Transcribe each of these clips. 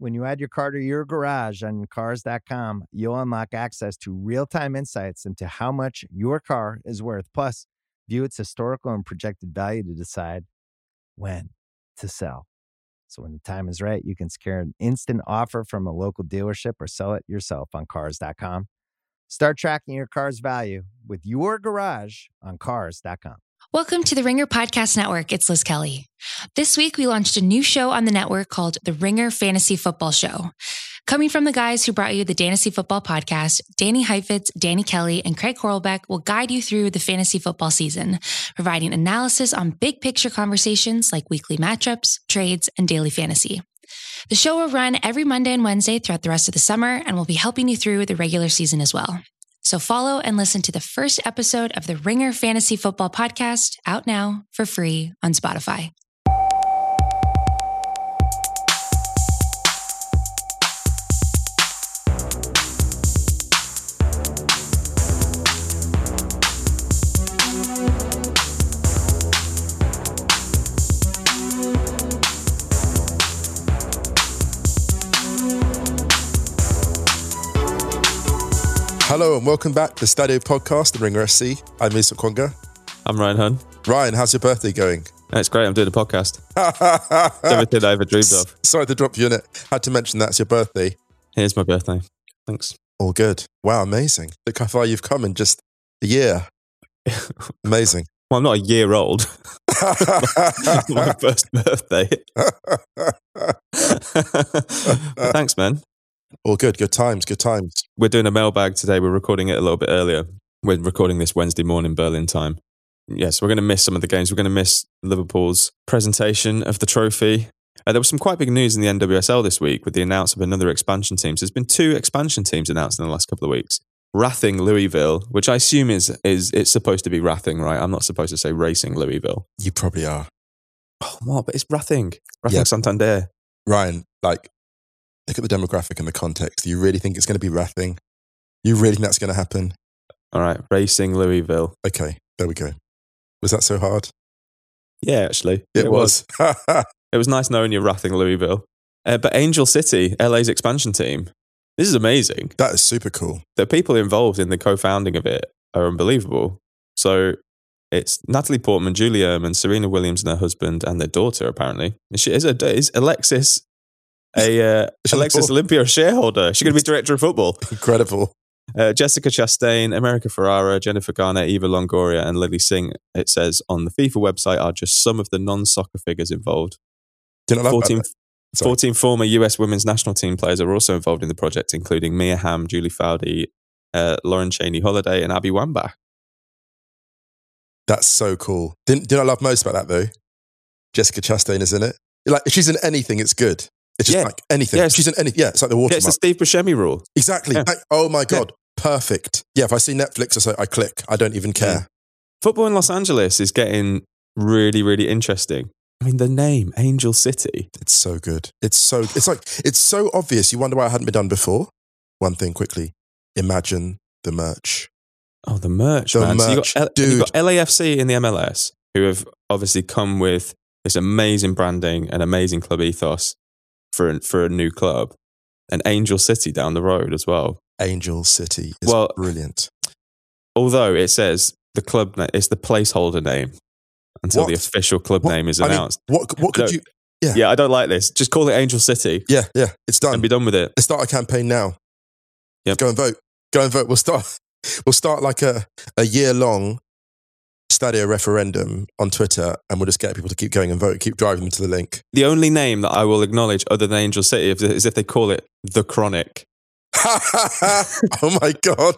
When you add your car to your garage on Cars.com, you'll unlock access to real time insights into how much your car is worth. Plus, view its historical and projected value to decide when to sell. So when the time is right, you can secure an instant offer from a local dealership or sell it yourself on cars.com. Start tracking your car's value with your garage on cars.com. Welcome to the Ringer Podcast Network. It's Liz Kelly. This week, we launched a new show on the network called The Ringer Fantasy Football Show. Coming from the guys who brought you the Fantasy Football Podcast, Danny Heifetz, Danny Kelly, and Craig Horlbeck will guide you through the fantasy football season, providing analysis on big picture conversations like weekly matchups, trades, and daily fantasy. The show will run every Monday and Wednesday throughout the rest of the summer and will be helping you through the regular season as well. So follow and listen to the first episode of the Ringer Fantasy Football Podcast out now for free on Spotify. Hello and welcome back to the Stadio Podcast, the Ringer FC. I'm Musa Okwonga. I'm Ryan Hunn. Ryan, how's your birthday going? It's great. I'm doing a podcast. Everything I ever dreamed of. Sorry to drop you in it. Had to mention that's your birthday. Here's my birthday. Thanks. All good. Wow, amazing. Look how far you've come in just a year. Amazing. Well, I'm not a year old. my first birthday. thanks, man. All good. Good times. Good times. We're doing a mailbag today. We're recording it a little bit earlier. We're recording this Wednesday morning Berlin time. Yes, we're going to miss some of the games. We're going to miss Liverpool's presentation of the trophy. Uh, there was some quite big news in the NWSL this week with the announcement of another expansion team. So there's been two expansion teams announced in the last couple of weeks. Rathing Louisville, which I assume is is it's supposed to be Rathing, right? I'm not supposed to say Racing Louisville. You probably are. Oh, what? But it's Rathing. Rathing Yeah. Santander. Ryan, like, look at the demographic and the context. You really think it's going to be Rathing? You really think that's going to happen? All right, Racing Louisville. Okay, there we go. Was that so hard? Yeah, actually, It, was. It was nice knowing you're Rathing Louisville. Uh, but Angel City, LA's expansion team. This is amazing. that is super cool. The people involved in the co-founding of it are unbelievable. So it's Natalie Portman, Julie Uhrman, Serena Williams, and her husband, and their daughter. Apparently, And she is a is Alexis a uh, She's on the Alexis. Olympia shareholder. She's going to be director of football. Incredible. Uh, Jessica Chastain, America Ferrera, Jennifer Garner, Eva Longoria, and Lilly Singh. It says on the FIFA website are just some of the non-soccer figures involved. Didn't I love 14, that? 14 former US women's national team players are also involved in the project, including Mia Hamm, Julie Foudy, uh, Lauren Cheney Holiday, and Abby Wambach. That's so cool. Didn't, did I love most about that though? Jessica Chastain is in it. Like, if she's in anything, it's good. It's just Yeah. like anything. Yes. She's in anything. Yeah, it's like the Yeah, it's the Steve Buscemi rule. exactly. Yeah. Oh my God. Perfect. Yeah, if I see Netflix, I, say, I click. I don't even care. Football in Los Angeles is getting really, really interesting. I mean, the name Angel City. It's so good. It's so, it's like, it's so obvious. You wonder why it hadn't been done before. One thing quickly. Imagine the merch. Oh, the merch, The man. so you merch, got, dude. you got LAFC in the MLS, who have obviously come with this amazing branding and amazing club ethos for a, for a new club, and Angel City down the road as well. Angel City is Well- brilliant. Although it says the club na- it's the placeholder name until the official club What- name is I mean, announced. what, what could No. you, Yeah. yeah, I don't like this. Just call it Angel City yeah, yeah, it's done. and be done with it. Let's start a campaign now. Yep. Go and vote. Go and vote. We'll start. We'll start like a, a year long stadio referendum on Twitter, and we'll just get people to keep going and vote. Keep driving them to the link. The only name that I will acknowledge other than Angel City is is if they call it The Chronic. oh my god!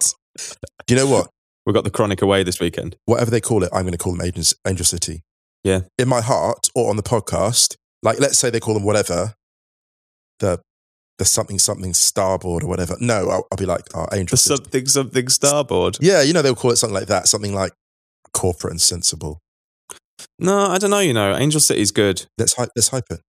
Do you know what? We've got The Chronic away this weekend. Whatever they call it, I'm going to call them Angel, Angel City. Yeah. In my heart, or on the podcast, like let's say they call them whatever, the the something something starboard or whatever. No, I'll, I'll be like oh, Angel The City. something something starboard. yeah, you know they'll call it something like that, something like corporate and sensible. No, I don't know. You know, Angel City's good. Let's hype. Let's hype it.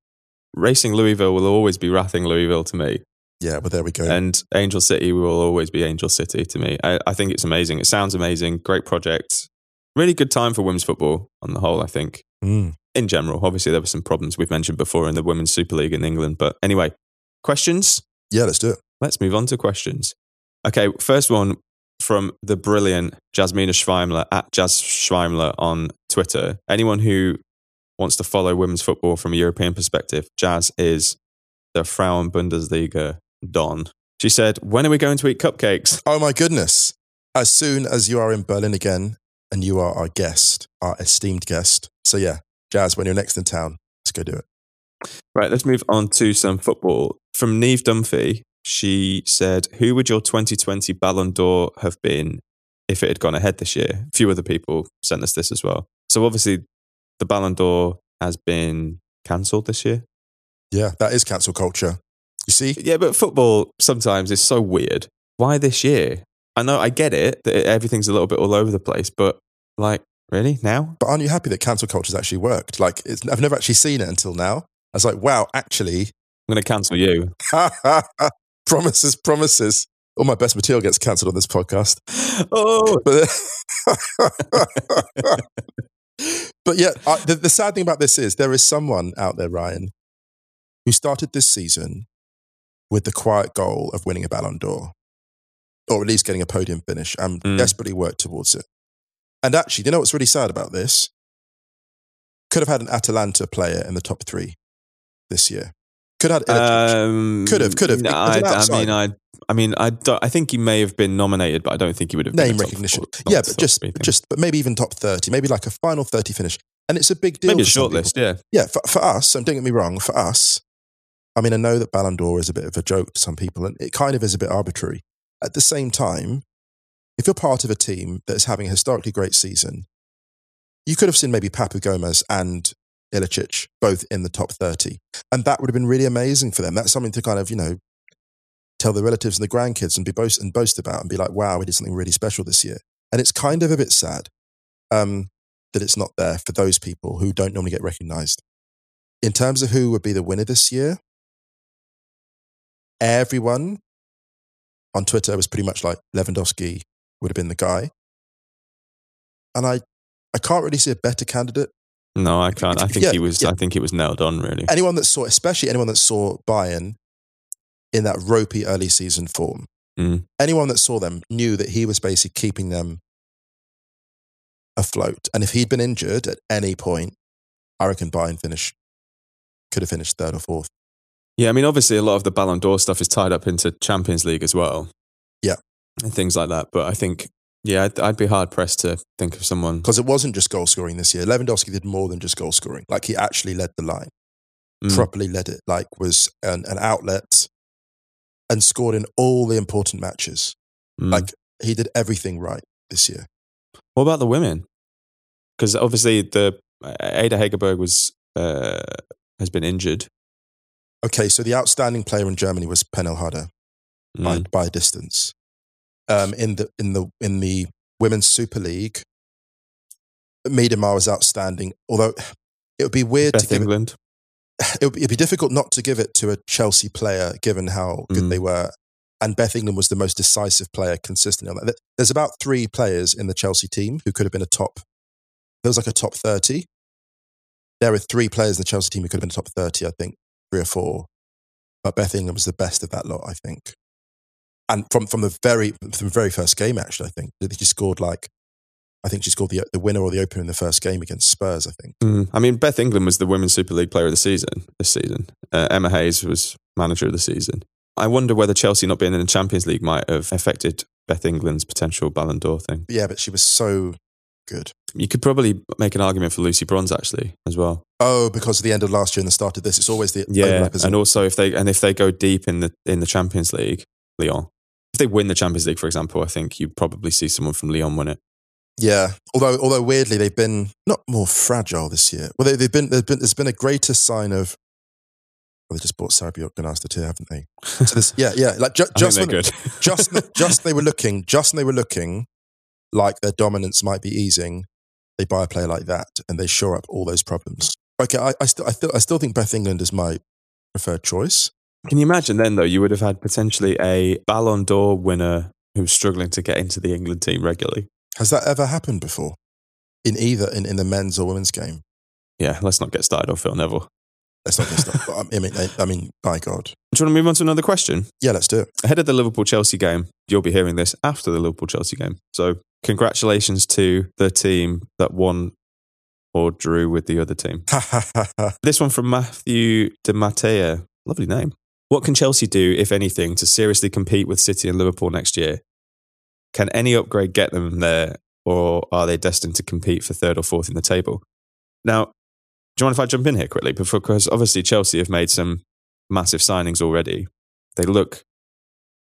Racing Louisville will always be Rathing Louisville to me, Yeah, well there we go. and Angel City will always be Angel City to me. I, I think it's amazing. It sounds amazing. Great project. Really good time for women's football on the whole. I think Mm. in general. Obviously, there were some problems we've mentioned before in the Women's Super League in England. But anyway, questions? Yeah, let's do it. Let's move on to questions. Okay, first one from the brilliant Jasmina Schweimler at Jazz Schweimler on Twitter. Anyone who wants to follow women's football from a European perspective, Jazz is the Frauen Bundesliga Don. She said, When are we going to eat cupcakes? Oh my goodness! As soon as you are in Berlin again, and you are our guest, our esteemed guest. So yeah, Jazz, when you're next in town, let's go do it. Right, let's move on to some football. From Neve Dunphy, she said, Who would your 2020 Ballon d'Or have been if it had gone ahead this year? A few other people sent us this as well. So obviously, the Ballon d'Or has been cancelled this year. Yeah, that is cancel culture. You see? Yeah, but football sometimes is so weird. Why this year? I know, I get it, that everything's a little bit all over the place, but like, really? Now? But aren't you happy that cancel culture's actually worked? Like, it's, I've never actually seen it until now. I was like, wow, actually, I'm going to cancel you. promises, promises. All my best material gets cancelled on this podcast. Oh, But, but yeah, I, the, the sad thing about this is there is someone out there, Ryan, who started this season with the quiet goal of winning a Ballon d'Or, or at least getting a podium finish, and Mm. desperately worked towards it. And actually, you know what's really sad about this? Could have had an Atalanta player in the top three this year. Could have. Um, Could have, could have. No, I, I mean, I, I mean, I, don't, I think he may have been nominated, but I don't think he would have been name recognition. top- yeah, but just, just, but maybe even top thirty, maybe like a final thirty finish, and it's a big deal. maybe a for some short list. Yeah, Yeah, for, for us, and don't get me wrong, for us, I mean, I know that Ballon d'Or is a bit of a joke to some people, and it kind of is a bit arbitrary. At the same time, if you're part of a team that is having a historically great season, you could have seen maybe Papu Gomez and Ilicic both in the top 30. And that would have been really amazing for them. That's something to kind of, you know, tell the relatives and the grandkids and be boast and boast about and be like, wow, we did something really special this year. And it's kind of a bit sad um, that it's not there for those people who don't normally get recognized. In terms of who would be the winner this year, everyone on Twitter was pretty much like Lewandowski would have been the guy. And I, I can't really see a better candidate. No, I can't. I think Yeah, he was. yeah. I think he was nailed on. Really. Anyone that saw, especially anyone that saw Bayern in that ropey early season form, Mm. anyone that saw them knew that he was basically keeping them afloat. And if he'd been injured at any point, I reckon Bayern finish could have finished third or fourth. Yeah, I mean, obviously, a lot of the Ballon d'Or stuff is tied up into Champions League as well. Yeah. and things like that. But I think, yeah, I'd, I'd be hard pressed to think of someone. Because it wasn't just goal scoring this year. Lewandowski did more than just goal scoring. Like he actually led the line, Mm. properly led it, like was an, an outlet and scored in all the important matches. Mm. Like he did everything right this year. What about the women? Because obviously, the Ada Hegerberg was uh, has been injured. Okay, so the outstanding player in Germany was Pernille Harder by, Mm. by a distance. Um, in the in the in the women's Super League, Miedema is outstanding. Although it would be weird to give it, England. it would be, it'd be difficult not to give it to a Chelsea player, given how good Mm. they were. And Beth England was the most decisive player consistently on that. There's about three players in the Chelsea team who could have been a top. There was like a top thirty. There were three players in the Chelsea team who could have been a top thirty. I think three or four. But Beth England was the best of that lot. I think. And from from the very from the very first game, actually, I think she scored like. I think she scored the the winner or the opener in the first game against Spurs. I think. Mm. I mean, Beth England was the Women's Super League Player of the Season this season. Uh, Emma Hayes was Manager of the Season. I wonder whether Chelsea not being in the Champions League might have affected Beth England's potential Ballon d'Or thing. Yeah, but she was so good. You could probably make an argument for Lucy Bronze actually as well. Oh, because of the end of last year and the start of this, it's always the Yeah, and also if they and if they go deep in the in the Champions League, Lyon. They win the Champions League, for example, I think you'd probably see someone from Lyon win it. Yeah, although although weirdly they've been not more fragile this year. Well, they, they've been, been there's been a greater sign of. Well, they just bought Sara Björk Gunnarsdóttir haven't they? So this, yeah, yeah, like ju- just when, good. just just they were looking, just they were looking like their dominance might be easing, they buy a player like that and they shore up all those problems. Okay, I, I still I still I still think Beth England is my preferred choice. Can you imagine then though? You would have had potentially a Ballon d'Or winner who's struggling to get into the England team regularly. Has that ever happened before? In either in, in the men's or women's game? Yeah, let's not get started on Phil Neville. Let's not get started. Um, I mean, I, I mean, by God, Do you want to move on to another question? yeah, let's do it. Ahead of the Liverpool Chelsea game, you'll be hearing this after the Liverpool Chelsea game. So, congratulations to the team that won or drew with the other team. This one from Matthew De Matea. Lovely name. What can Chelsea do, if anything, to seriously compete with City and Liverpool next year? Can any upgrade get them there, or are they destined to compete for third or fourth in the table? Now, do you mind if I jump in here quickly? Because obviously Chelsea have made some massive signings already. They look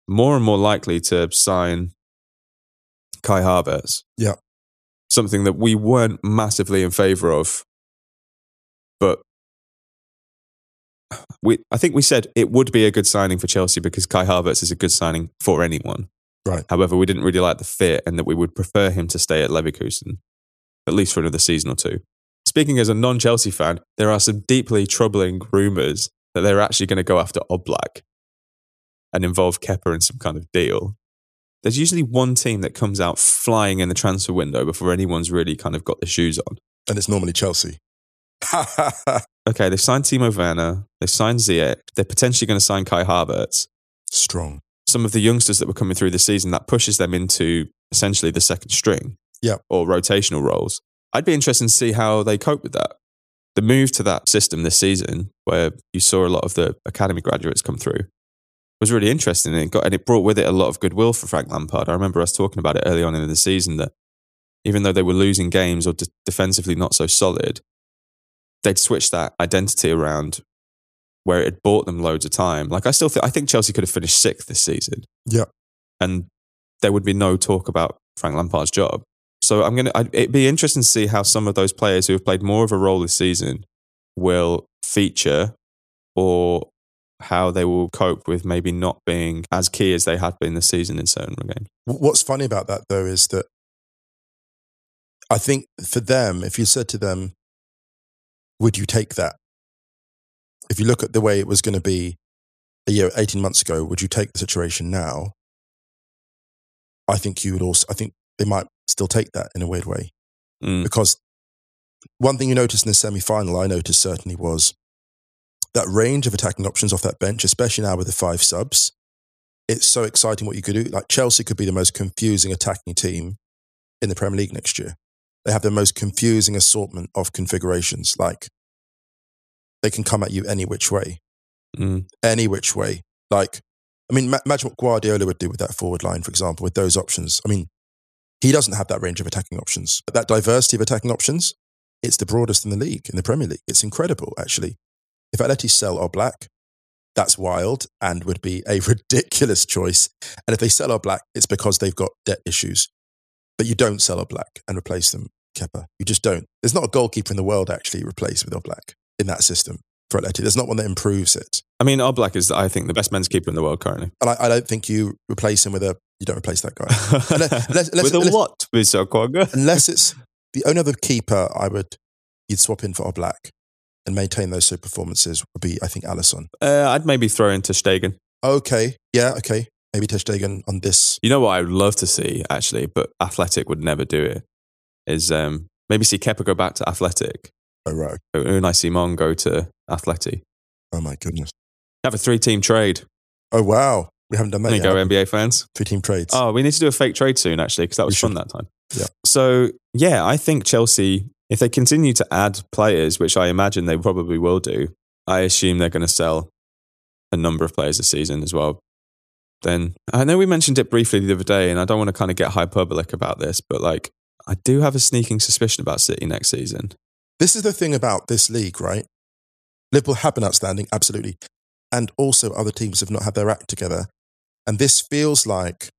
more and more likely to sign Kai Havertz. Yeah. Something that we weren't massively in favour of. But we, I think we said it would be a good signing for Chelsea because Kai Havertz is a good signing for anyone. Right. However, we didn't really like the fit and that we would prefer him to stay at Leverkusen, at least for another season or two. Speaking as a non Chelsea fan, there are some deeply troubling rumours that they're actually going to go after Oblak and involve Kepa in some kind of deal. There's usually one team that comes out flying in the transfer window before anyone's really kind of got the shoes on. and it's normally Chelsea. Okay, they've signed Timo Werner, they signed Ziyech, they're potentially going to sign Kai Havertz. Strong. Some of the youngsters that were coming through the season, that pushes them into essentially the second string Yeah. or rotational roles. I'd be interested to see how they cope with that. The move to that system this season, where you saw a lot of the academy graduates come through, was really interesting and it, got, and it brought with it a lot of goodwill for Frank Lampard. I remember us talking about it early on in the season that even though they were losing games or de- defensively not so solid, they'd switched that identity around where it had bought them loads of time. Like I still think I think Chelsea could have finished sixth this season. Yeah. And there would be no talk about Frank Lampard's job. So I'm gonna. I'd, it'd be interesting to see how some of those players who have played more of a role this season will feature, or how they will cope with maybe not being as key as they had been this season in certain games. What's funny about that though is that I think for them, if you said to them, would you take that? If you look at the way it was going to be a year, 18 months ago, would you take the situation now? I think you would also, I think they might still take that in a weird way. Mm. Because one thing you noticed in the semi final, I noticed certainly was that range of attacking options off that bench, especially now with the five subs. It's so exciting what you could do. Like Chelsea could be the most confusing attacking team in the Premier League next year. They have the most confusing assortment of configurations. Like they can come at you any which way, Mm. any which way. Like, I mean, ma- imagine what Guardiola would do with that forward line, for example, with those options. I mean, he doesn't have that range of attacking options, but that diversity of attacking options, it's the broadest in the league, in the Premier League. It's incredible, actually. If Atleti sell Oblak, that's wild and would be a ridiculous choice. And if they sell Oblak, it's because they've got debt issues. But you don't sell Oblak and replace them, Kepa. You just don't. There's not a goalkeeper in the world actually replaced with Oblak in that system for Atleti. There's not one that improves it. I mean, Oblak is, I think, the best men's keeper in the world currently. And I, I don't think you replace him with a, you don't replace that guy. Unless- unless- With a unless- what? With Sokoga? Unless it's the only other keeper I would, you'd swap in for Oblak and maintain those super performances would be, I think, Alisson. Uh, I'd maybe throw into Stegen. Okay. Yeah. Okay. Maybe Ter Stegen on this. You know what I would love to see, actually, but Athletic would never do it, is um, maybe see Kepa go back to Athletic, Oh, right. Unai Simon go to Athletic. Oh, my goodness. Have a three team trade. Oh, wow. We haven't done that There you go? NBA fans. Three team trades. Oh, we need to do a fake trade soon, actually, because that was fun that time. Yeah. So, yeah, I think Chelsea, if they continue to add players, which I imagine they probably will do, I assume they're going to sell a number of players this season as well, then I know we mentioned it briefly the other day, and I don't want to kind of get hyperbolic about this, but like I do have a sneaking suspicion about City next season. This is the thing about this league, right? Liverpool have been outstanding, absolutely. And also other teams have not had their act together. And this feels like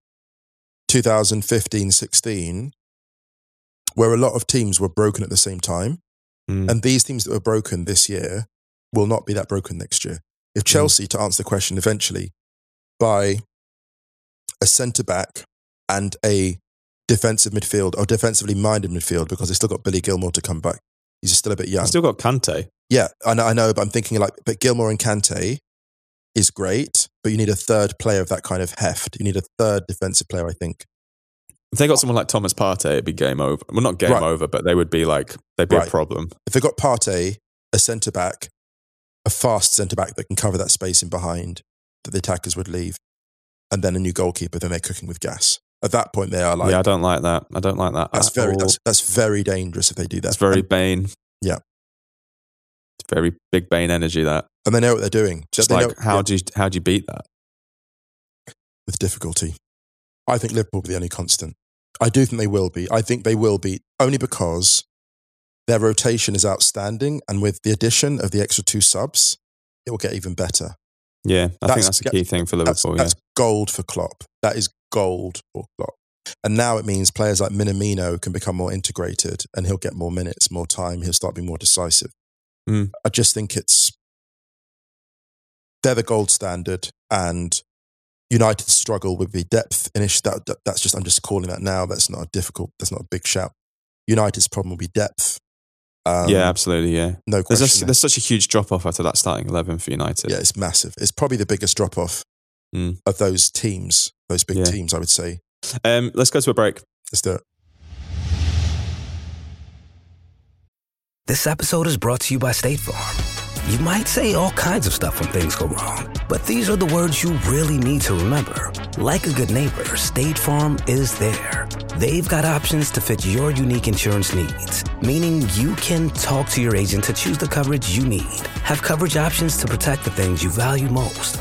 2015 16, where a lot of teams were broken at the same time. Mm. And these teams that were broken this year will not be that broken next year. If Chelsea, to answer the question eventually, buy a centre back and a defensive midfield or defensively minded midfield, because they've still got Billy Gilmour to come back. He's still a bit young. You've still got Kante. Yeah, I know, I know, but I'm thinking like, but Gilmour and Kante is great, but you need a third player of that kind of heft. You need a third defensive player, I think. If they got someone like Thomas Partey, it'd be game over. Well, not game Right. over, but they would be like they'd be Right. a problem. If they got Partey, a centre back, a fast centre back that can cover that space in behind that the attackers would leave, and then a new goalkeeper, then they're cooking with gas. At that point, they are like, yeah, I don't like that. I don't like that. that's very that's, that's very dangerous if they do that. That's very and, Bane. Yeah. It's very big Bane energy. That and they know what they're doing. just like know- how yeah, do you how do you beat that? with difficulty. I think Liverpool will be the only constant. I do think they will be. I think they will be only because their rotation is outstanding, and with the addition of the extra two subs, it will get even better. Yeah, I think That's- that's a key thing for That's, Liverpool. that's gold for Klopp. That is gold Klopp. And now it means players like Minamino can become more integrated and he'll get more minutes, more time. He'll start being more decisive. Mm. I just think it's, they're the gold standard and United struggle with the depth finish. That, that, that's just, I'm just calling that now. That's not a difficult, that's not a big shout. United's problem will be depth. Um, yeah, absolutely. Yeah, No there's a, there's such a huge drop off after that starting eleven for United. yeah, it's massive. It's probably the biggest drop off Mm. of those teams, those big Yeah. teams, I would say. Um, let's go to a break. Let's do it. This episode is brought to you by State Farm. You might say all kinds of stuff when things go wrong, but these are the words you really need to remember. Like a good neighbor, State Farm is there. They've got options to fit your unique insurance needs, meaning you can talk to your agent to choose the coverage you need, have coverage options to protect the things you value most.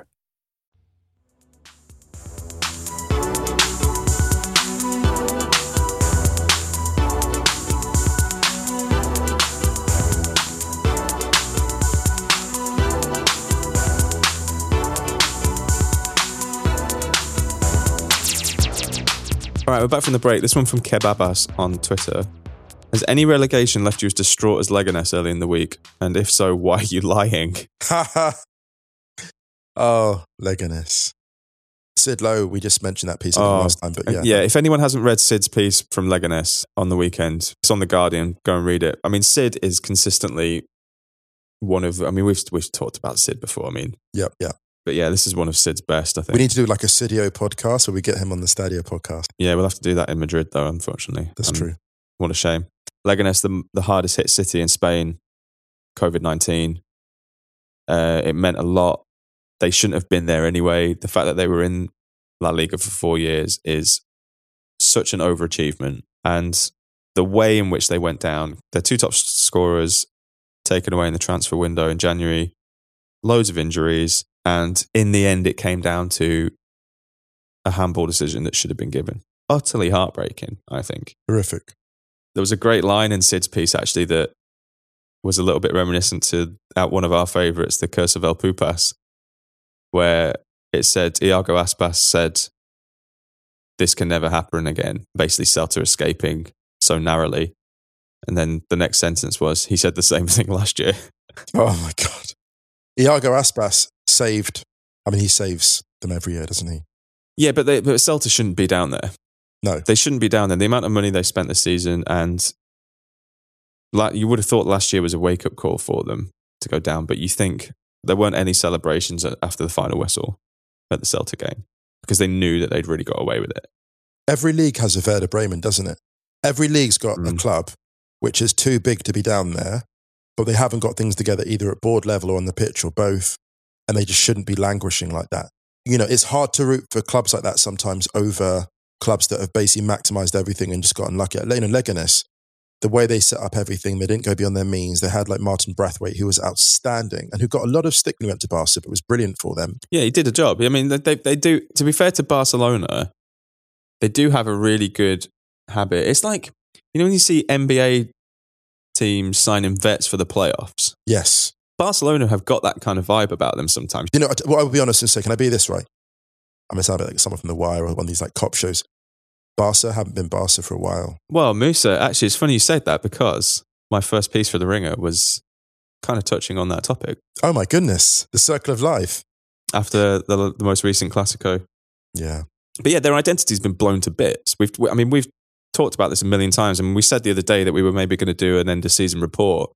Right, we're back from the break. This one from Kebabas on Twitter. Has any relegation left you as distraught as Leganes early in the week? And if so, why are you lying? oh, Leganes. Sid Lowe, we just mentioned that piece Oh, last time, but yeah. yeah, if anyone hasn't read Sid's piece from Leganes on the weekend, it's on The Guardian. Go and read it. I mean, Sid is consistently one of, I mean, we've, we've talked about Sid before. I mean, Yep, yeah. But yeah, this is one of Sid's best, I think. We need to do like a Sidio podcast where we get him on the Stadio podcast. yeah, we'll have to do that in Madrid, though, unfortunately. That's Um, true. What a shame. Leganes, the, the hardest hit city in Spain, COVID 19. Uh, it meant a lot. They shouldn't have been there anyway. The fact that they were in La Liga for four years is such an overachievement. And the way in which they went down, their two top scorers taken away in the transfer window in January, loads of injuries. And in the end, it came down to a handball decision that should have been given. Utterly heartbreaking, I think Horrific. there was a great line in Sid's piece actually that was a little bit reminiscent to out one of our favorites, the Curse of El Pupas, where it said Iago Aspas said, "This can never happen again." Basically, Celta escaping so narrowly, and then the next sentence was, "He said the same thing last year." Oh my God. Iago Aspas saved, I mean, he saves them every year, doesn't he? Yeah, but they, but Celta shouldn't be down there. No. They shouldn't be down there. The amount of money they spent this season, and like you would have thought last year was a wake up call for them to go down, but you think there weren't any celebrations after the final whistle at the Celta game because they knew that they'd really got away with it. Every league has a Werder Bremen, doesn't it? Every league's got a Mm. club which is too big to be down there, but they haven't got things together either at board level or on the pitch or both. And they just shouldn't be languishing like that. You know, it's hard to root for clubs like that sometimes over clubs that have basically maximized everything and just got unlucky. Like, you know, Leganes, the way they set up everything, they didn't go beyond their means. They had like Martin Braithwaite, who was outstanding and who got a lot of stick when he went to Barca, but was brilliant for them. Yeah, he did a job. I mean, they, they, they do, to be fair to Barcelona, they do have a really good habit. It's like, you know, when you see NBA teams signing vets for the playoffs, Yes. Barcelona have got that kind of vibe about them sometimes. You know, I- well, I'll be honest and say, can I be this right? I'm going to sound a bit like someone from The Wire or one of these like cop shows. Barca haven't been Barca for a while. Well, Musa, actually, it's funny you said that because my first piece for The Ringer was kind of touching on that topic Oh my goodness. The circle of life. after the, the most recent Classico. Yeah. But yeah, their identity's been blown to bits. We've, I mean, we've talked about this a million times, and we said the other day that we were maybe going to do an end of season report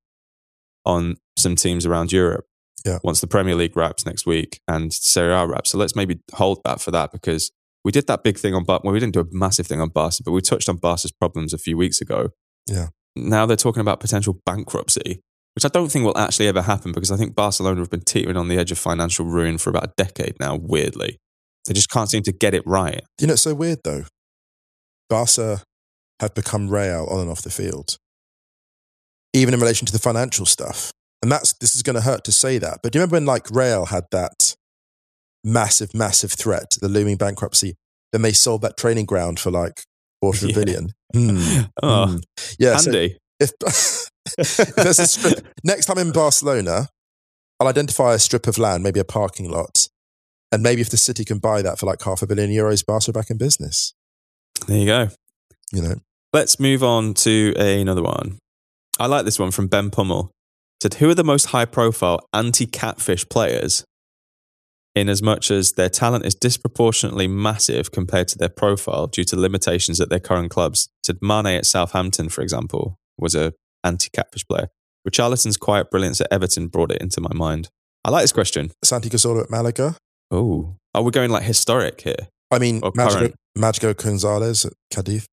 on some teams around Europe. Yeah. Once the Premier League wraps next week and Serie A wraps, so let's maybe hold that for that because we did that big thing on Barca. Well, we didn't do a massive thing on Barca, but we touched on Barca's problems a few weeks ago. Yeah. Now they're talking about potential bankruptcy, which I don't think will actually ever happen because I think Barcelona have been teetering on the edge of financial ruin for about a decade now. Weirdly, they just can't seem to get it right. You know, it's so weird though. Barca have become Real on and off the field, even in relation to the financial stuff. And that's this is going to hurt to say that. But do you remember when like Real had that massive, massive threat, the looming bankruptcy? Then they sold that training ground for like quarter of a Yeah. billion. Hmm. Oh, Hmm. yeah. so if, if there's a strip, next time in Barcelona, I'll identify a strip of land, maybe a parking lot, and maybe if the city can buy that for like half a billion euros, Barca back in business. There you go. You know, Let's move on to another one. I like this one from Ben Pummel. Said, who are the most high profile anti catfish players in as much as their talent is disproportionately massive compared to their profile due to limitations at their current clubs? Said Mane at Southampton, for example, was a anti catfish player. Richarlison's quiet brilliance at Everton brought it into my mind. I like this question. Santi Cazorla at Malaga. Oh, are we going like historic here? I mean, Magico. Magico Gonzalez at Cadiz.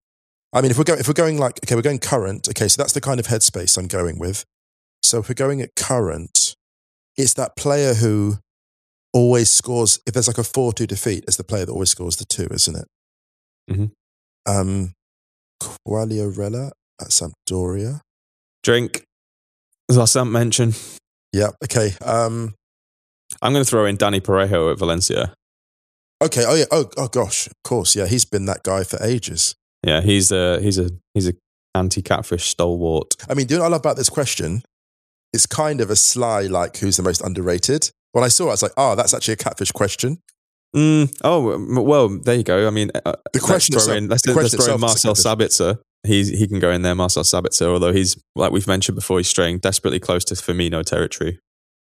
I mean, if we're going, if we're going like, okay, we're going current. Okay, so that's the kind of headspace I'm going with. So if we're going at current, it's that player who always scores. If there's like a four-two defeat, it's the player that always scores the two, isn't it? Mhm. Um, Quagliarella at Sampdoria. Drink. As I some mention, Yeah. Okay. Um. I'm going to throw in Dani Parejo at Valencia. Okay. Oh yeah. Oh. Oh gosh. Of course. Yeah. He's been that guy for ages. Yeah, he's a he's a he's a anti catfish stalwart. I mean, do you know what I love about this question? It's kind of a sly, like, who's the most underrated? When I saw it, I was like, oh, that's actually a catfish question. Mm, oh well, there you go. I mean, uh, The question let's throw itself- in let's, the let's question throw in Marcel Sabitzer. He's he can go in there, Marcel Sabitzer. Although he's like we've mentioned before, he's straying desperately close to Firmino territory.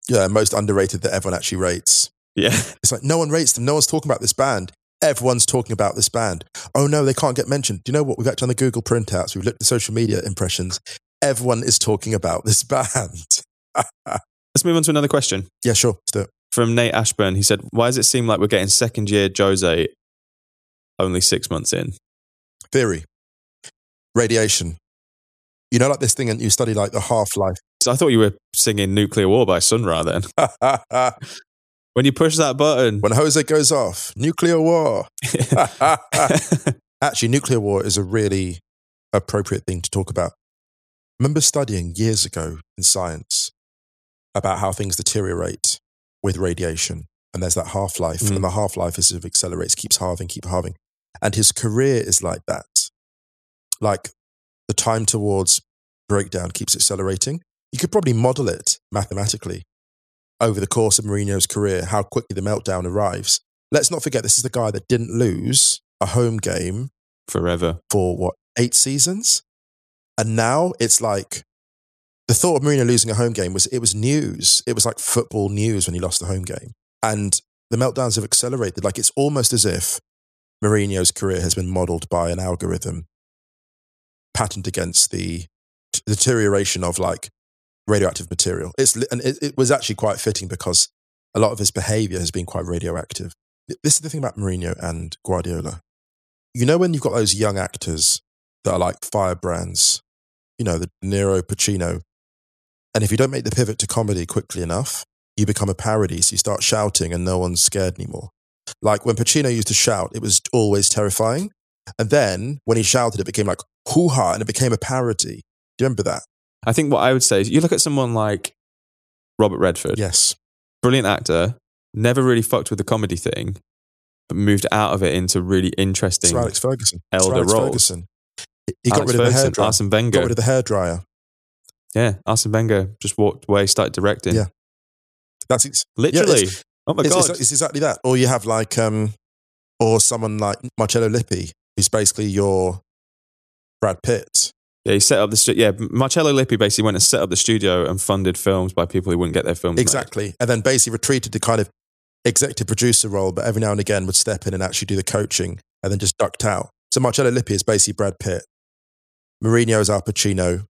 Yeah, most underrated that everyone actually rates. Yeah, It's like no one rates them. No one's talking about this band. Everyone's talking about this band. Oh no, they can't get mentioned. Do you know what? We've actually done the Google printouts. We've looked at social media impressions. Everyone is talking about this band. let's move on to another question yeah, sure. Let's do it. from Nate Ashburn. He said, "Why does it seem like we're getting second year Jose only six months in?" Theory. Radiation. You know, like this thing, and you study like the half life. So I thought you were singing "Nuclear War" by Sun Ra. Then when you push that button, when Jose goes off, nuclear war. Actually, nuclear war is a really appropriate thing to talk about. I remember studying years ago in science about how things deteriorate with radiation. And there's that half life, Mm. and the half life is it accelerates, keeps halving, keep halving. And his career is like that. Like the time towards breakdown keeps accelerating. You could probably model it mathematically over the course of Mourinho's career, how quickly the meltdown arrives. Let's not forget, this is the guy that didn't lose a home game forever. for what, eight seasons? And now it's like the thought of Mourinho losing a home game was it was news. It was like football news when he lost the home game. And the meltdowns have accelerated. Like it's almost as if Mourinho's career has been modeled by an algorithm patterned against the deterioration of like radioactive material. It's and it, it was actually quite fitting because a lot of his behavior has been quite radioactive. This is the thing about Mourinho and Guardiola. You know when you've got those young actors that are like firebrands, you know, the Nero Pacino, and if you don't make the pivot to comedy quickly enough, you become a parody. So you start shouting and no one's scared anymore. Like when Pacino used to shout, it was always terrifying. And then when he shouted, it became like hoo ha, and it became a parody. Do you remember that? I think what I would say is you look at someone like Robert Redford, Yes. brilliant actor, never really fucked with the comedy thing, but moved out of it into really interesting Sir Alex Ferguson. Elder Alex roles. Ferguson. He- got Alex rid of the Ferguson, hairdryer. Arsene Got rid of the hairdryer. yeah, Arsene Wenger just walked away, started directing. Yeah. That's ex- Literally. it's- oh my it's, God. it's, it's exactly that. Or you have like, um, or someone like Marcello Lippi, who's basically your Brad Pitt. Yeah, he set up the studio. Yeah, Marcello Lippi basically went and set up the studio and funded films by people who wouldn't get their films made. Exactly. And then basically retreated to kind of executive producer role, but every now and again would step in and actually do the coaching and then just ducked out. So Marcello Lippi is basically Brad Pitt. Mourinho is Al Pacino.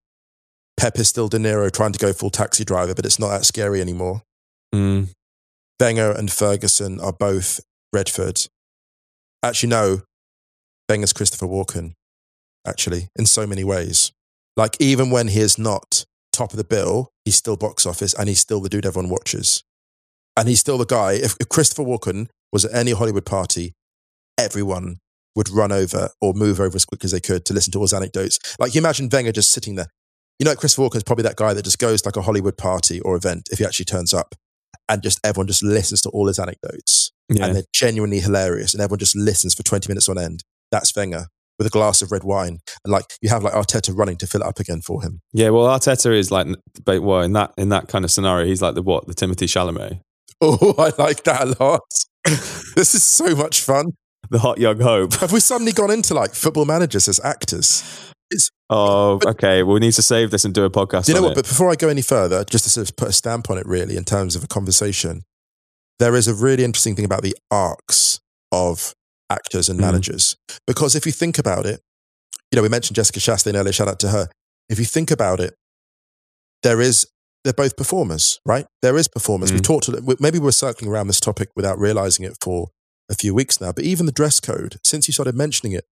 Pep is still De Niro trying to go full taxi driver, but it's not that scary anymore. Mm. Wenger and Ferguson are both Redford. Actually, no, Wenger's Christopher Walken, actually, in so many ways. Like, even when he is not top of the bill, he's still box office and he's still the dude everyone watches. And he's still the guy. If, if Christopher Walken was at any Hollywood party, everyone would run over or move over as quick as they could to listen to all his anecdotes. Like, you imagine Wenger just sitting there. You know, Christopher Walken is probably that guy that just goes to like a Hollywood party or event if he actually turns up and just everyone just listens to all his anecdotes Yeah. and they're genuinely hilarious and everyone just listens for 20 minutes on end. That's Wenger with a glass of red wine. And like you have like Arteta running to fill it up again for him. yeah, well, Arteta is like, but well, in that in that kind of scenario, he's like the what, the Timothée Chalamet, Oh, I like that a lot. this is so much fun. the hot young hope. Have we suddenly gone into like football managers as actors? Oh, okay. Well, We need to save this and do a podcast. Do you know on what? it. But before I go any further, just to sort of put a stamp on it, really, in terms of a conversation, there is a really interesting thing about the arcs of actors and Mhm. managers. Because if you think about it, you know, we mentioned Jessica Chastain earlier, shout out to her. If you think about it, there is, they're both performers, right? There is performers. Mm. talked, a- maybe we're circling around this topic without realizing it for a few weeks now, but even the dress code, since you started mentioning it,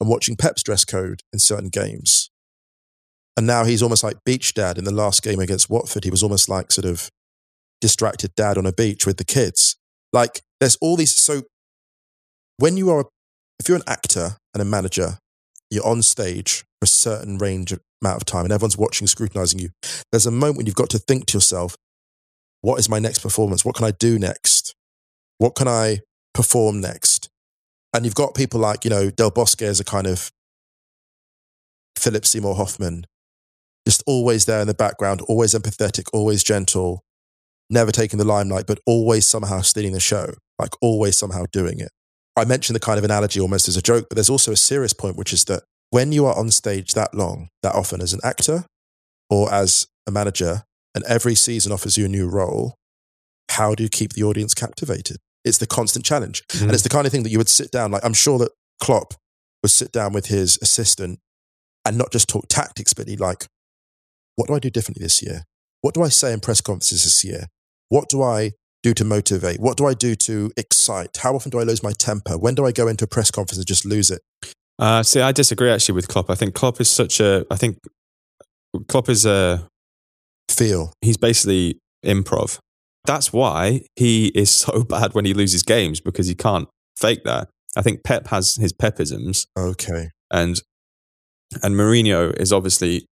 I'm watching Pep's dress code in certain games. And now he's almost like beach dad in the last game against Watford. He was almost like sort of distracted dad on a beach with the kids. Like there's all these. So when you are, if you're an actor and a manager, you're on stage for a certain range of amount of time and everyone's watching, scrutinizing you. There's a moment when you've got to think to yourself, what is my next performance? What can I do next? What can I perform next? And you've got people like, you know, Del Bosque as a kind of Philip Seymour Hoffman, just always there in the background, always empathetic, always gentle, never taking the limelight, but always somehow stealing the show, like always somehow doing it. I mentioned the kind of analogy almost as a joke, but there's also a serious point, which is that when you are on stage that long, that often as an actor or as a manager, and every season offers you a new role, how do you keep the audience captivated? It's the constant challenge. Mhm. And it's the kind of thing that you would sit down, like I'm sure that Klopp would sit down with his assistant and not just talk tactics, but he'd like, what do I do differently this year? What do I say in press conferences this year? What do I do to motivate? What do I do to excite? How often do I lose my temper? When do I go into a press conference and just lose it? Uh, see, I disagree actually with Klopp. I think Klopp is such a. I think Klopp is a. Feel. He's basically improv. That's why he is so bad when he loses games because he can't fake that. I think Pep has his Pepisms, Okay. and and Mourinho is obviously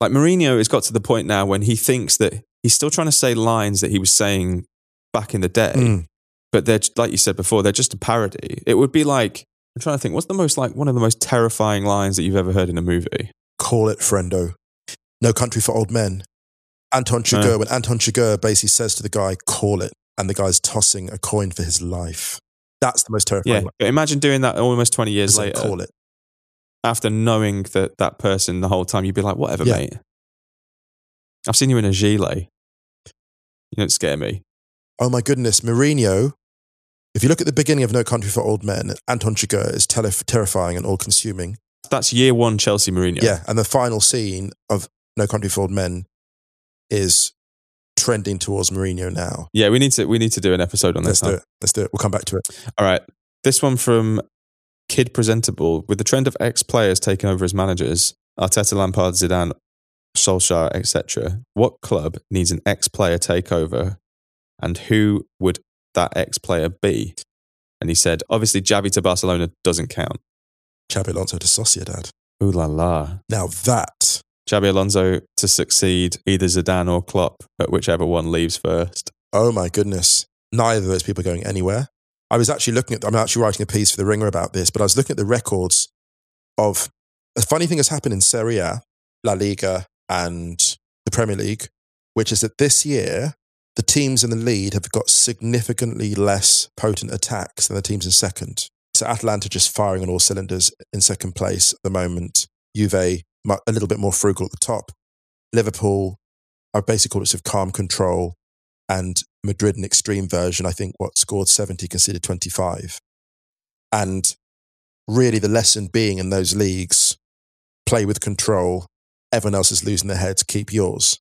like Mourinho has got to the point now when he thinks that he's still trying to say lines that he was saying back in the day, Mm. but they're like you said before, they're just a parody. It would be like I'm trying to think, what's the most like one of the most terrifying lines that you've ever heard in a movie? Call it friendo. No country for old men. Anton Chigurh, No. when Anton Chigurh basically says to the guy, call it, and the guy's tossing a coin for his life. That's the most terrifying. Yeah, line. imagine doing that almost 20 years later. Call it. After knowing that that person the whole time, you'd be like, whatever, Yeah. mate. I've seen you in a gilet. You don't scare me. Oh my goodness, Mourinho. If you look at the beginning of No Country for Old Men, Anton Chigurh is tele- terrifying and all-consuming. That's year one Chelsea Mourinho. Yeah. and the final scene of No Country for Old Men is trending towards Mourinho now. Yeah, we need to we need to do an episode on Let's this. do huh? it. Let's do it. We'll come back to it. All right. This one from Kid Presentable. With the trend of ex players taking over as managers, Arteta, Lampard, Zidane, Solskjaer, etc., what club needs an ex player takeover and who would that ex player be? And he said, obviously, Xavi to Barcelona doesn't count. Xabi Alonso to Sociedad. Ooh la la. Now that Xabi Alonso to succeed either Zidane or Klopp, but whichever one leaves first. Oh my goodness. Neither of those people are going anywhere. I was actually looking at, I'm actually writing a piece for The Ringer about this, but I was looking at the records of a funny thing has happened in Serie A, La Liga, and the Premier League, which is that this year, the teams in the lead have got significantly less potent attacks than the teams in second. So Atalanta just firing on all cylinders in second place at the moment. Juve a little bit more frugal at the top. Liverpool are basically sort of calm control and Madrid an extreme version, I think what scored 70, conceded 25. And really the lesson being in those leagues, play with control. Everyone else is losing their heads, keep yours.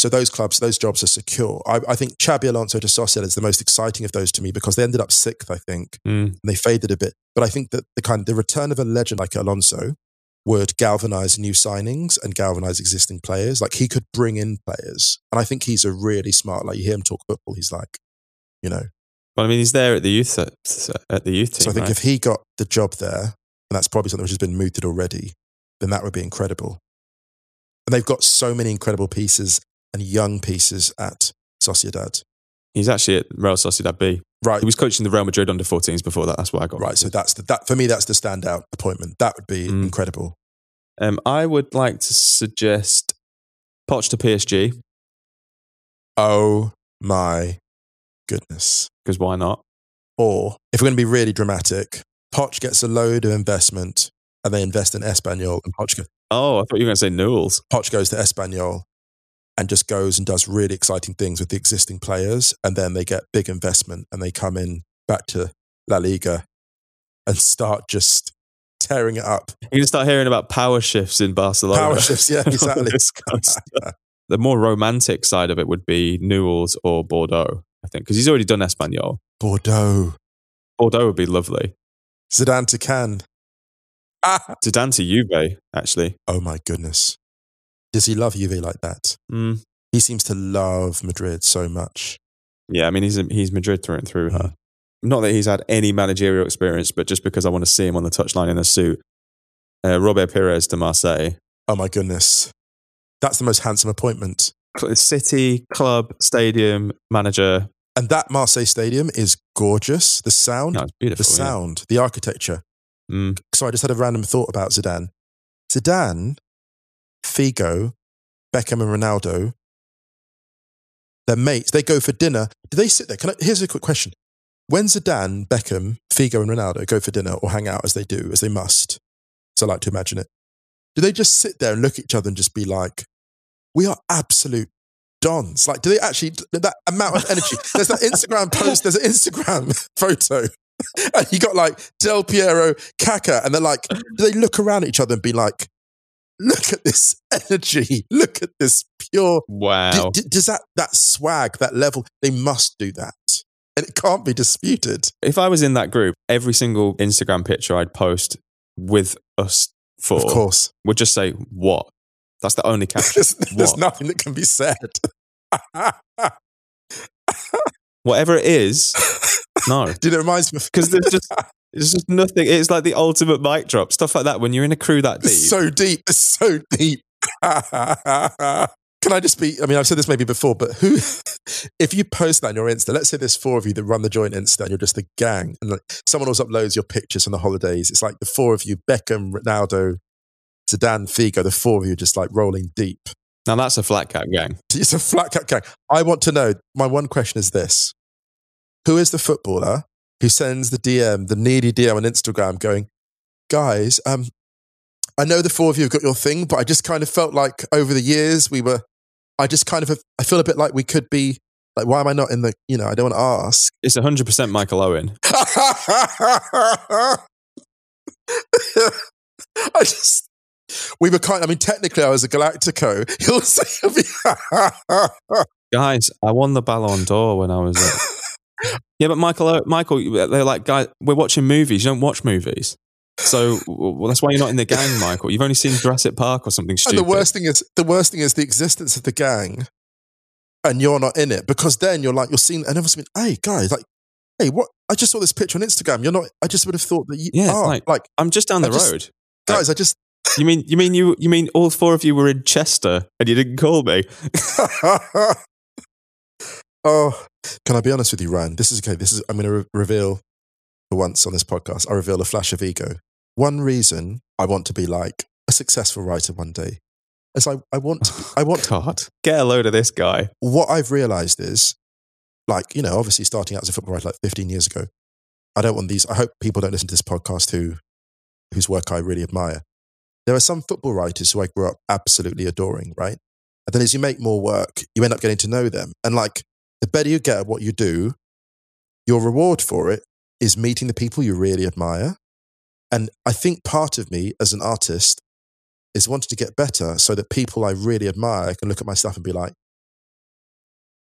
So those clubs, those jobs are secure. I, I think Xabi Alonso de Sociedad is the most exciting of those to me because they ended up sixth, I think, Mm. and they faded a bit. But I think that the kind the return of a legend like Alonso would galvanize new signings and galvanize existing players. Like he could bring in players, and I think he's a really smart. Like you hear him talk football, he's like, you know. Well, I mean, he's there at the youth at the youth team. So I think right? if he got the job there, and that's probably something which has been mooted already, then that would be incredible. And they've got so many incredible pieces and young pieces at Sociedad. he's actually at Real Sociedad B. Right, He was coaching the Real Madrid under 14s before that. That's why I got right. So that's the, that for me. That's the standout appointment. That would be Mm. incredible. Um, I would like to suggest Poch to PSG Oh my goodness! because why not? Or if we're going to be really dramatic, Poch gets a load of investment and they invest in Espanyol, and Poch, go, Oh, I thought you were going to say Newells. Poch goes to Espanyol and just goes and does really exciting things with the existing players, and then they get big investment and they come in back to La Liga and start just tearing it up. You're going to start hearing about power shifts in Barcelona. Power shifts, yeah, exactly. This kind of stuff. the more romantic side of it would be Newells or Bordeaux, I think, because he's already done Espanyol. Bordeaux, Bordeaux would be lovely. Zidane to Cannes. Ah! Zidane to Juve, actually. Oh my goodness. Does he love Juve like that? Mm. He seems to love Madrid so much. Yeah, I mean, he's, he's Madrid through and through. Huh? Not that he's had any managerial experience, but just because I want to see him on the touchline in a suit. Uh, Robert Pires to Marseille. Oh my goodness. That's the most handsome appointment. City, club, stadium, manager. And that Marseille Stadium is gorgeous. The sound, No, beautiful. the yeah. sound, the architecture. Mm. So I just had a random thought about Zidane. Zidane, Figo, Beckham, and Ronaldo, they're mates. They go for dinner. Do they sit there? Can I, here's a quick question. When Zidane, Beckham, Figo, and Ronaldo go for dinner or hang out as they do, as they must, so I like to imagine it, do they just sit there and look at each other and just be like, we are absolute dons? Like, do they actually, that amount of energy? There's that Instagram post, there's an Instagram photo and you got like Del Piero, Kaka, and they're like, do they look around at each other and be like, look at this energy, look at this pure. Wow. D- d- does that that swag, that level? They must do that, and it can't be disputed. if I was in that group, every single Instagram picture I'd post with us for, Of course, would just say, What? That's the only caption. there's, there's nothing that can be said. Whatever it is, no. Dude, it reminds me Because there's just, it's just nothing. It's like the ultimate mic drop. Stuff like that when you're in a crew that deep. It's so deep. It's so deep. Can I just be? I mean, I've said this maybe before, but who, if you post that on your Insta, let's say there's four of you that run the joint Insta and you're just a gang, and like someone else uploads your pictures from the holidays. It's like the four of you, Beckham, Ronaldo, Zidane, Figo, the four of you just like rolling deep. now that's a flat cat gang. It's a flat cat gang. I want to know. My one question is this: Who is the footballer who sends the DM, the needy DM on Instagram, going, "Guys, um, I know the four of you have got your thing, but I just kind of felt like over the years we were. I just kind of, I feel a bit like we could be. Like, why am I not in the? You know, I don't want to ask. It's 100% Michael Owen. I just. We were kind. I mean, technically, I was a Galactico. He'll say, Guys, I won the Ballon d'Or when I was. Uh, yeah, but Michael, Michael, they're like, guys, we're watching movies. You don't watch movies. So well, that's why you're not in the gang, Michael. You've only seen Jurassic Park or something And the worst thing is, the worst thing is the existence of the gang, and you're not in it because then you're like you're seeing, and everyone's been, hey guys, like, hey, what? I just saw this picture on Instagram. You're not. I just would have thought that you Yeah, are. like- Like, I'm just down the I just- road. guys, I just. You mean you mean you you mean all four of you were in Chester and you didn't call me? oh, can I be honest with you, Ryan? This is okay. This is. I'm going to re- reveal for once on this podcast. I reveal a flash of ego. One reason I want to be like a successful writer one day is I, I want to. Be, I want God, get a load of this guy. what I've realized is, like, you know, obviously starting out as a football writer like 15 years ago, I don't want these. I hope people don't listen to this podcast who, whose work I really admire. There are some football writers who I grew up absolutely adoring, right? And then as you make more work, you end up getting to know them. And like, the better you get at what you do, your reward for it is meeting the people you really admire. And I think part of me as an artist is wanting to get better so that people I really admire can look at my stuff and be like,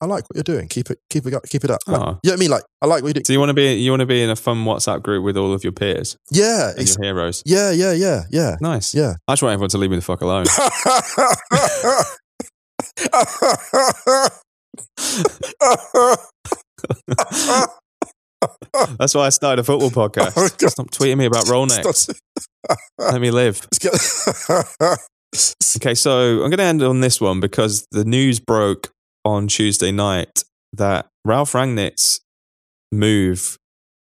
I like what you're doing. Keep it, keep it, up, keep it up. Like, Aw. you know what I mean? Like, I like what you do. So you want to be you want to be in a fun WhatsApp group with all of your peers Yeah, and your heroes. yeah, yeah, yeah, yeah, Nice. yeah. I just want everyone to leave me the fuck alone. That's why I started a football podcast. Oh, Stop tweeting me about roll. Let me live. Okay, so I'm going to end on this one because the news broke on Tuesday night that Ralph Rangnick's move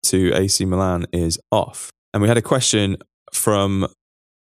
to AC Milan is off. And we had a question from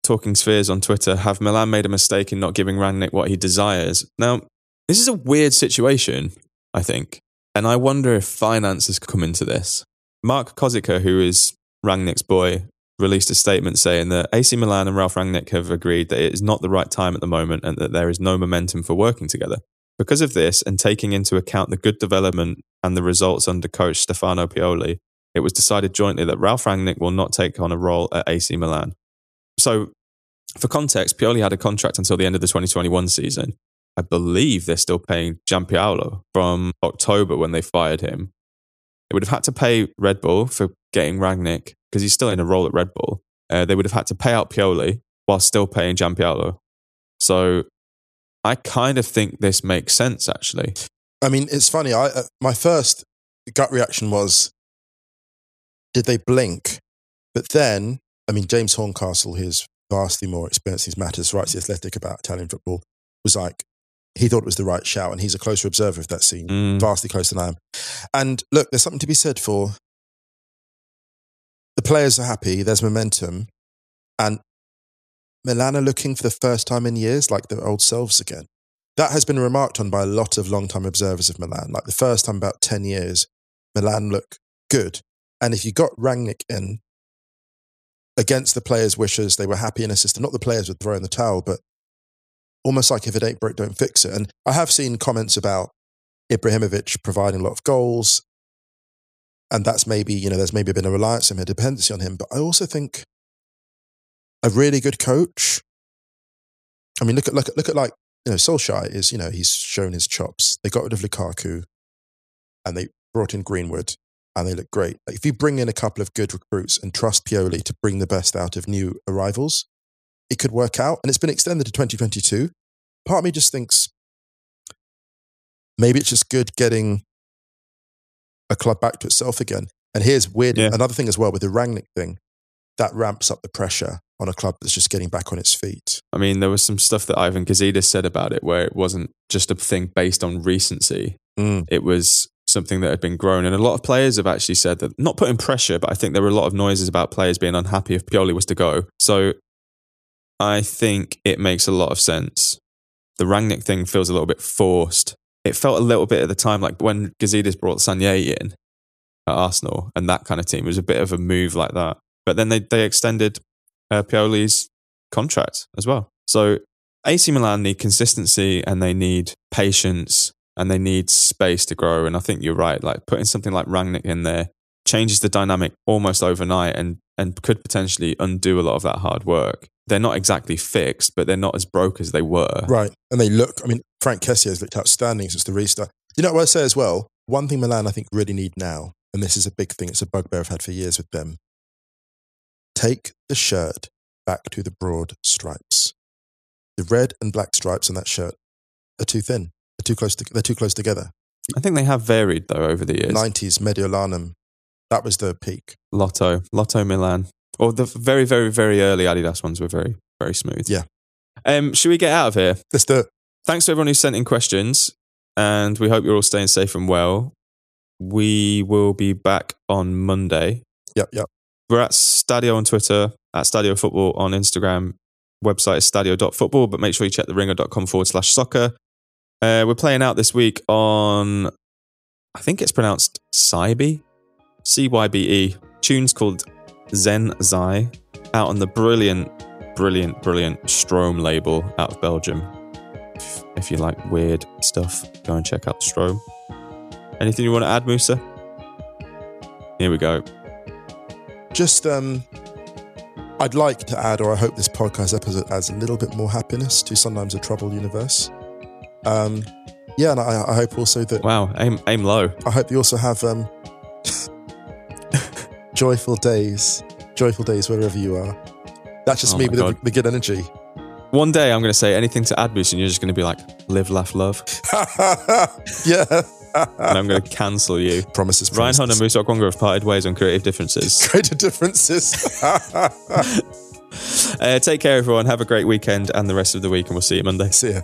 Talking Spheres on Twitter Have Milan made a mistake in not giving Rangnick what he desires? Now, this is a weird situation, I think. And I wonder if finance has come into this. Mark Kosicke, who is Rangnick's boy, released a statement saying that AC Milan and Ralph Rangnick have agreed that it is not the right time at the moment and that there is no momentum for working together. Because of this, and taking into account the good development and the results under coach Stefano Pioli, it was decided jointly that Ralph Rangnick will not take on a role at AC Milan. So, for context, Pioli had a contract until the end of the 2021 season. I believe they're still paying Giampaolo from October when they fired him. They would have had to pay Red Bull for getting Rangnick because he's still in a role at Red Bull. Uh, they would have had to pay out Pioli while still paying Giampaolo. So I kind of think this makes sense, actually. I mean, it's funny. I uh, my first gut reaction was, did they blink? But then, I mean, James Horncastle, who's vastly more experienced in these matters, writes the Athletic about Italian football, was like, he thought it was the right shout, and he's a closer observer of that scene, Mm. vastly closer than I am. And look, there's something to be said for the players are happy. There's momentum, and Milan are looking for the first time in years like their old selves again that has been remarked on by a lot of long-time observers of Milan. Like the first time about 10 years, Milan look good. And if you got Rangnick in against the players' wishes, they were happy in a system. Not the players would throw in the towel, but almost like if it ain't broke, don't fix it. And I have seen comments about Ibrahimovic providing a lot of goals. And that's maybe, you know, there's maybe been a reliance on him, a dependency on him. But I also think a really good coach. I mean, look at look at look at like you know, Solskjaer is, you know, he's shown his chops. They got rid of Lukaku and they brought in Greenwood and they look great. Like if you bring in a couple of good recruits and trust Pioli to bring the best out of new arrivals, it could work out. And it's been extended to 2022. Part of me just thinks maybe it's just good getting a club back to itself again. And here's weird Yeah. another thing as well with the Rangnick thing that ramps up the pressure on a club that's just getting back on its feet. I mean, there was some stuff that Ivan Gazidis said about it where it wasn't just a thing based on recency. Mm. It was something that had been grown. And a lot of players have actually said that, not putting pressure, but I think there were a lot of noises about players being unhappy if Pioli was to go. So I think it makes a lot of sense. The Rangnick thing feels a little bit forced. It felt a little bit at the time like when Gazidis brought Sanllehi in at Arsenal and that kind of team. It was a bit of a move like that. But then they, they extended uh, Pioli's contract as well. So AC Milan need consistency and they need patience and they need space to grow. And I think you're right. Like putting something like Rangnick in there changes the dynamic almost overnight and, and could potentially undo a lot of that hard work. They're not exactly fixed, but they're not as broke as they were. Right. And they look, I mean, Franck Kessié has looked outstanding since the restart. You know what I say as well? One thing Milan, I think, really need now, and this is a big thing, it's a bugbear I've had for years with them. Take the shirt back to the broad stripes. The red and black stripes on that shirt are too thin. They're too close, to, they're too close together. I think they have varied though over the years. 90s Mediolanum. That was the peak. Lotto, Lotto Milan, or the very, very, very early Adidas ones were very, very smooth. Yeah. Um, should we get out of here? Let's do it. Thanks to everyone who sent in questions, and we hope you're all staying safe and well. We will be back on Monday. Yep, yep. We're at Stadio on Twitter, at Stadio Football on Instagram. Website is stadio.football, but make sure you check the ringer.com forward slash soccer. Uh, we're playing out this week on, I think it's pronounced Cybe, C Y B E. Tunes called Zen Zai, out on the brilliant, brilliant, brilliant Stroom label out of Belgium. If, you like weird stuff, go and check out Strom. Anything you want to add, Musa? Here we go. Just, um, I'd like to add, or I hope this podcast episode adds a little bit more happiness to sometimes a troubled universe. Um, yeah, and I, I hope also that Wow, aim, aim low. I hope you also have um, joyful days, joyful days wherever you are. That's just Oh me with the, the good energy. One day I'm going to say anything to Adbus and you're just going to be like, live, laugh, love. yeah. And I'm going to cancel you. promises, Ryan promises. Hunt and Okwonga have parted ways on creative differences. creative differences. Uh, take care, everyone. Have a great weekend and the rest of the week, and we'll see you Monday. See ya.